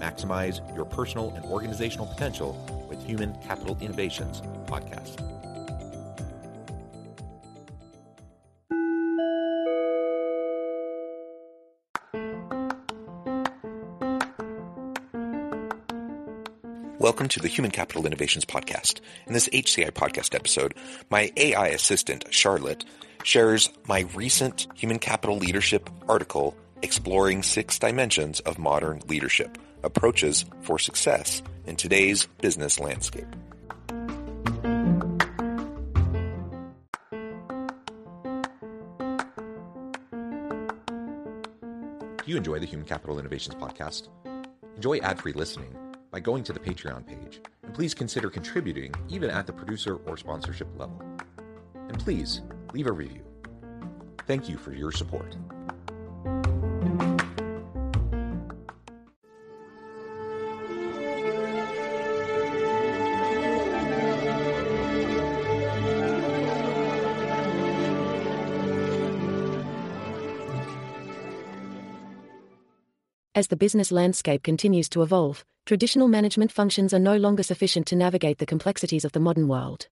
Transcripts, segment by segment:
Maximize your personal and organizational potential with Human Capital Innovations podcast. Welcome to the Human Capital Innovations Podcast. In this HCI podcast episode, my AI assistant, Charlotte, shares my recent human capital leadership article exploring six dimensions of modern leadership, approaches for success in today's business landscape. Do you enjoy the Human Capital Innovations Podcast? Enjoy ad free listening by going to the Patreon page, and please consider contributing even at the producer or sponsorship level. And please leave a review. Thank you for your support. As the business landscape continues to evolve, traditional management functions are no longer sufficient to navigate the complexities of the modern world.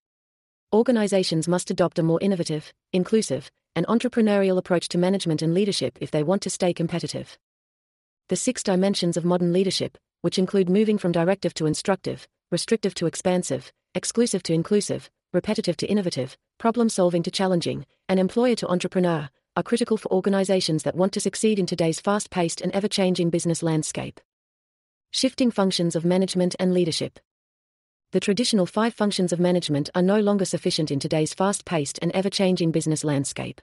Organizations must adopt a more innovative, inclusive, and entrepreneurial approach to management and leadership if they want to stay competitive. The six dimensions of modern leadership, which include moving from directive to instructive, restrictive to expansive, exclusive to inclusive, repetitive to innovative, problem solving to challenging, and employer to entrepreneur, are critical for organizations that want to succeed in today's fast paced and ever changing business landscape. Shifting functions of management and leadership. The traditional five functions of management are no longer sufficient in today's fast paced and ever changing business landscape.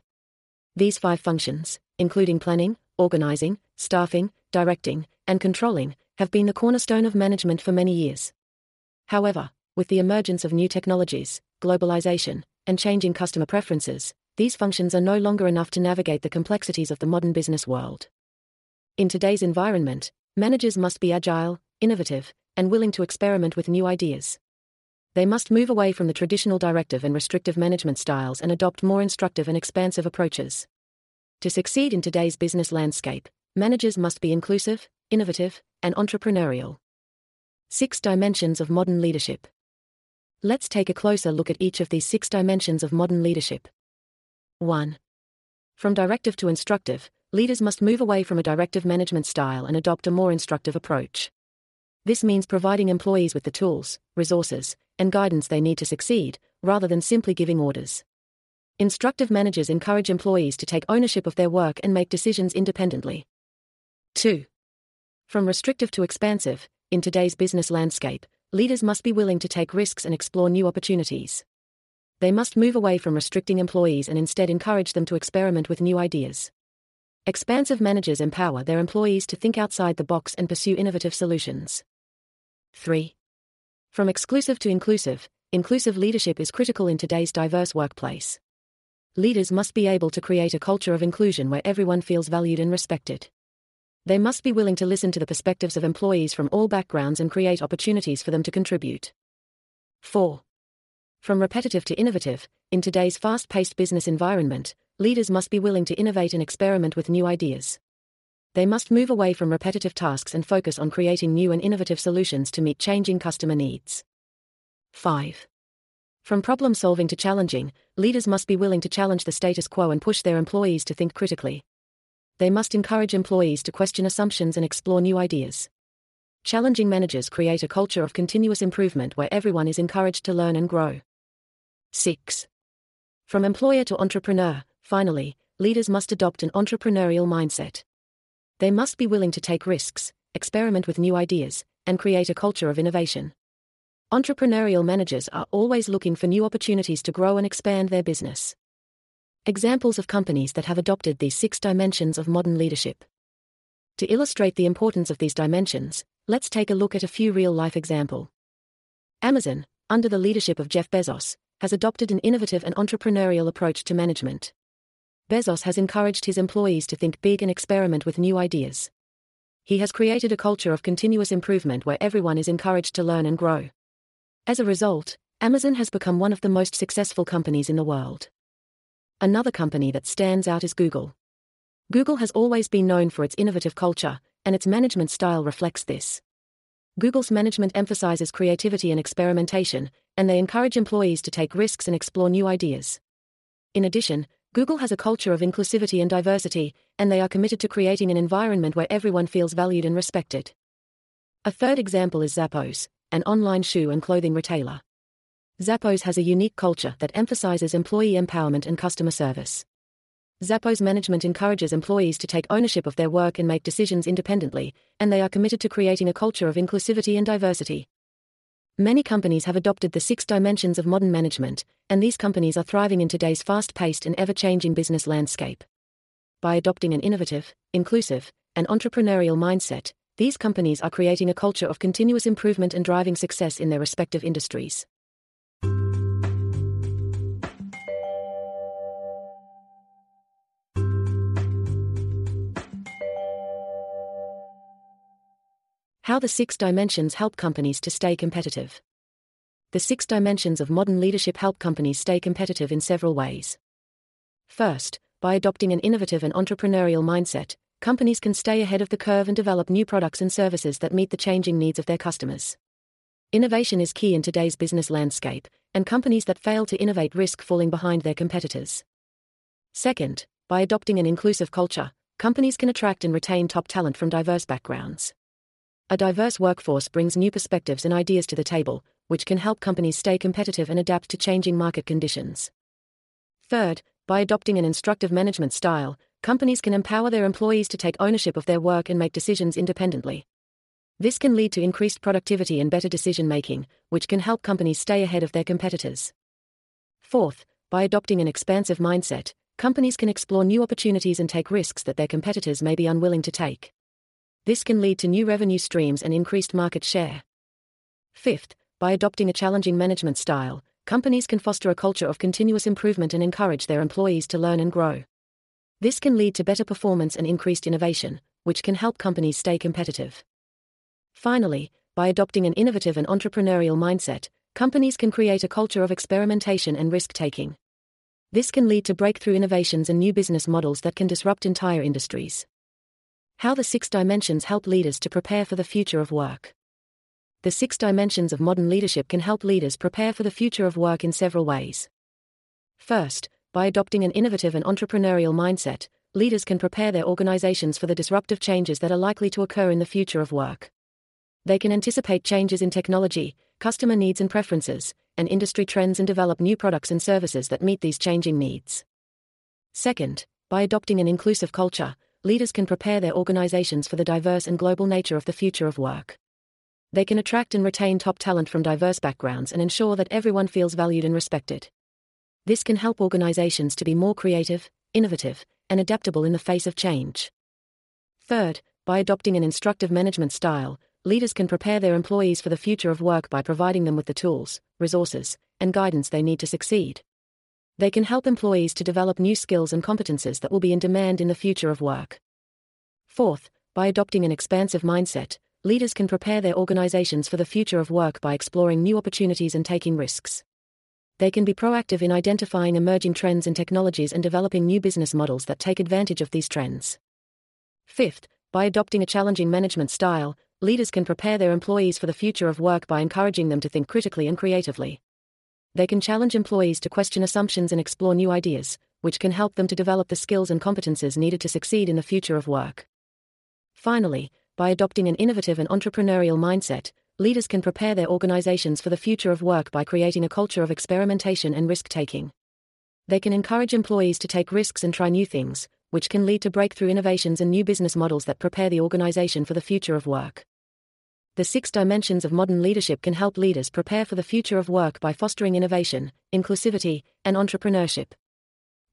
These five functions, including planning, organizing, staffing, directing, and controlling, have been the cornerstone of management for many years. However, with the emergence of new technologies, globalization, and changing customer preferences, these functions are no longer enough to navigate the complexities of the modern business world. In today's environment, managers must be agile, innovative, and willing to experiment with new ideas. They must move away from the traditional directive and restrictive management styles and adopt more instructive and expansive approaches. To succeed in today's business landscape, managers must be inclusive, innovative, and entrepreneurial. Six dimensions of modern leadership. Let's take a closer look at each of these six dimensions of modern leadership. 1. From directive to instructive, leaders must move away from a directive management style and adopt a more instructive approach. This means providing employees with the tools, resources, and guidance they need to succeed, rather than simply giving orders. Instructive managers encourage employees to take ownership of their work and make decisions independently. 2. From restrictive to expansive, in today's business landscape, leaders must be willing to take risks and explore new opportunities they must move away from restricting employees and instead encourage them to experiment with new ideas. Expansive managers empower their employees to think outside the box and pursue innovative solutions. 3. From exclusive to inclusive, inclusive leadership is critical in today's diverse workplace. Leaders must be able to create a culture of inclusion where everyone feels valued and respected. They must be willing to listen to the perspectives of employees from all backgrounds and create opportunities for them to contribute. 4. From repetitive to innovative, in today's fast paced business environment, leaders must be willing to innovate and experiment with new ideas. They must move away from repetitive tasks and focus on creating new and innovative solutions to meet changing customer needs. 5. From problem solving to challenging, leaders must be willing to challenge the status quo and push their employees to think critically. They must encourage employees to question assumptions and explore new ideas. Challenging managers create a culture of continuous improvement where everyone is encouraged to learn and grow. 6. From employer to entrepreneur, finally, leaders must adopt an entrepreneurial mindset. They must be willing to take risks, experiment with new ideas, and create a culture of innovation. Entrepreneurial managers are always looking for new opportunities to grow and expand their business. Examples of companies that have adopted these six dimensions of modern leadership. To illustrate the importance of these dimensions, let's take a look at a few real-life example. Amazon, under the leadership of Jeff Bezos, has adopted an innovative and entrepreneurial approach to management. Bezos has encouraged his employees to think big and experiment with new ideas. He has created a culture of continuous improvement where everyone is encouraged to learn and grow. As a result, Amazon has become one of the most successful companies in the world. Another company that stands out is Google. Google has always been known for its innovative culture, and its management style reflects this. Google's management emphasizes creativity and experimentation, and they encourage employees to take risks and explore new ideas. In addition, Google has a culture of inclusivity and diversity, and they are committed to creating an environment where everyone feels valued and respected. A third example is Zappos, an online shoe and clothing retailer. Zappos has a unique culture that emphasizes employee empowerment and customer service. Zappos management encourages employees to take ownership of their work and make decisions independently, and they are committed to creating a culture of inclusivity and diversity. Many companies have adopted the six dimensions of modern management, and these companies are thriving in today's fast paced and ever changing business landscape. By adopting an innovative, inclusive, and entrepreneurial mindset, these companies are creating a culture of continuous improvement and driving success in their respective industries. How the six dimensions help companies to stay competitive. The six dimensions of modern leadership help companies stay competitive in several ways. First, by adopting an innovative and entrepreneurial mindset, companies can stay ahead of the curve and develop new products and services that meet the changing needs of their customers. Innovation is key in today's business landscape, and companies that fail to innovate risk falling behind their competitors. Second, by adopting an inclusive culture, companies can attract and retain top talent from diverse backgrounds. A diverse workforce brings new perspectives and ideas to the table, which can help companies stay competitive and adapt to changing market conditions. Third, by adopting an instructive management style, companies can empower their employees to take ownership of their work and make decisions independently. This can lead to increased productivity and better decision making, which can help companies stay ahead of their competitors. Fourth, by adopting an expansive mindset, companies can explore new opportunities and take risks that their competitors may be unwilling to take. This can lead to new revenue streams and increased market share. Fifth, by adopting a challenging management style, companies can foster a culture of continuous improvement and encourage their employees to learn and grow. This can lead to better performance and increased innovation, which can help companies stay competitive. Finally, by adopting an innovative and entrepreneurial mindset, companies can create a culture of experimentation and risk taking. This can lead to breakthrough innovations and new business models that can disrupt entire industries. How the Six Dimensions help leaders to prepare for the future of work. The six dimensions of modern leadership can help leaders prepare for the future of work in several ways. First, by adopting an innovative and entrepreneurial mindset, leaders can prepare their organizations for the disruptive changes that are likely to occur in the future of work. They can anticipate changes in technology, customer needs and preferences, and industry trends and develop new products and services that meet these changing needs. Second, by adopting an inclusive culture, leaders can prepare their organizations for the diverse and global nature of the future of work. They can attract and retain top talent from diverse backgrounds and ensure that everyone feels valued and respected. This can help organizations to be more creative, innovative, and adaptable in the face of change. Third, by adopting an instructive management style, leaders can prepare their employees for the future of work by providing them with the tools, resources, and guidance they need to succeed. They can help employees to develop new skills and competences that will be in demand in the future of work. Fourth, by adopting an expansive mindset, leaders can prepare their organizations for the future of work by exploring new opportunities and taking risks. They can be proactive in identifying emerging trends and technologies and developing new business models that take advantage of these trends. Fifth, by adopting a challenging management style, leaders can prepare their employees for the future of work by encouraging them to think critically and creatively they can challenge employees to question assumptions and explore new ideas, which can help them to develop the skills and competences needed to succeed in the future of work. Finally, by adopting an innovative and entrepreneurial mindset, leaders can prepare their organizations for the future of work by creating a culture of experimentation and risk taking. They can encourage employees to take risks and try new things, which can lead to breakthrough innovations and new business models that prepare the organization for the future of work. The six dimensions of modern leadership can help leaders prepare for the future of work by fostering innovation, inclusivity, and entrepreneurship.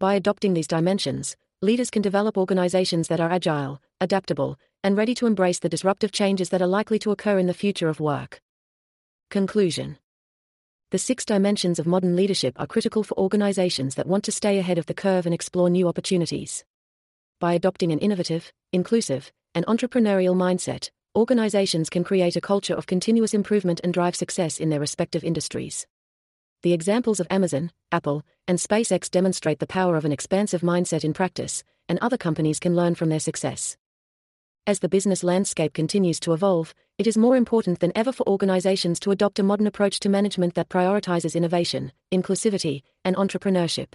By adopting these dimensions, leaders can develop organizations that are agile, adaptable, and ready to embrace the disruptive changes that are likely to occur in the future of work. Conclusion The six dimensions of modern leadership are critical for organizations that want to stay ahead of the curve and explore new opportunities. By adopting an innovative, inclusive, and entrepreneurial mindset, organizations can create a culture of continuous improvement and drive success in their respective industries. The examples of Amazon, Apple, and SpaceX demonstrate the power of an expansive mindset in practice, and other companies can learn from their success. As the business landscape continues to evolve, it is more important than ever for organizations to adopt a modern approach to management that prioritizes innovation, inclusivity, and entrepreneurship.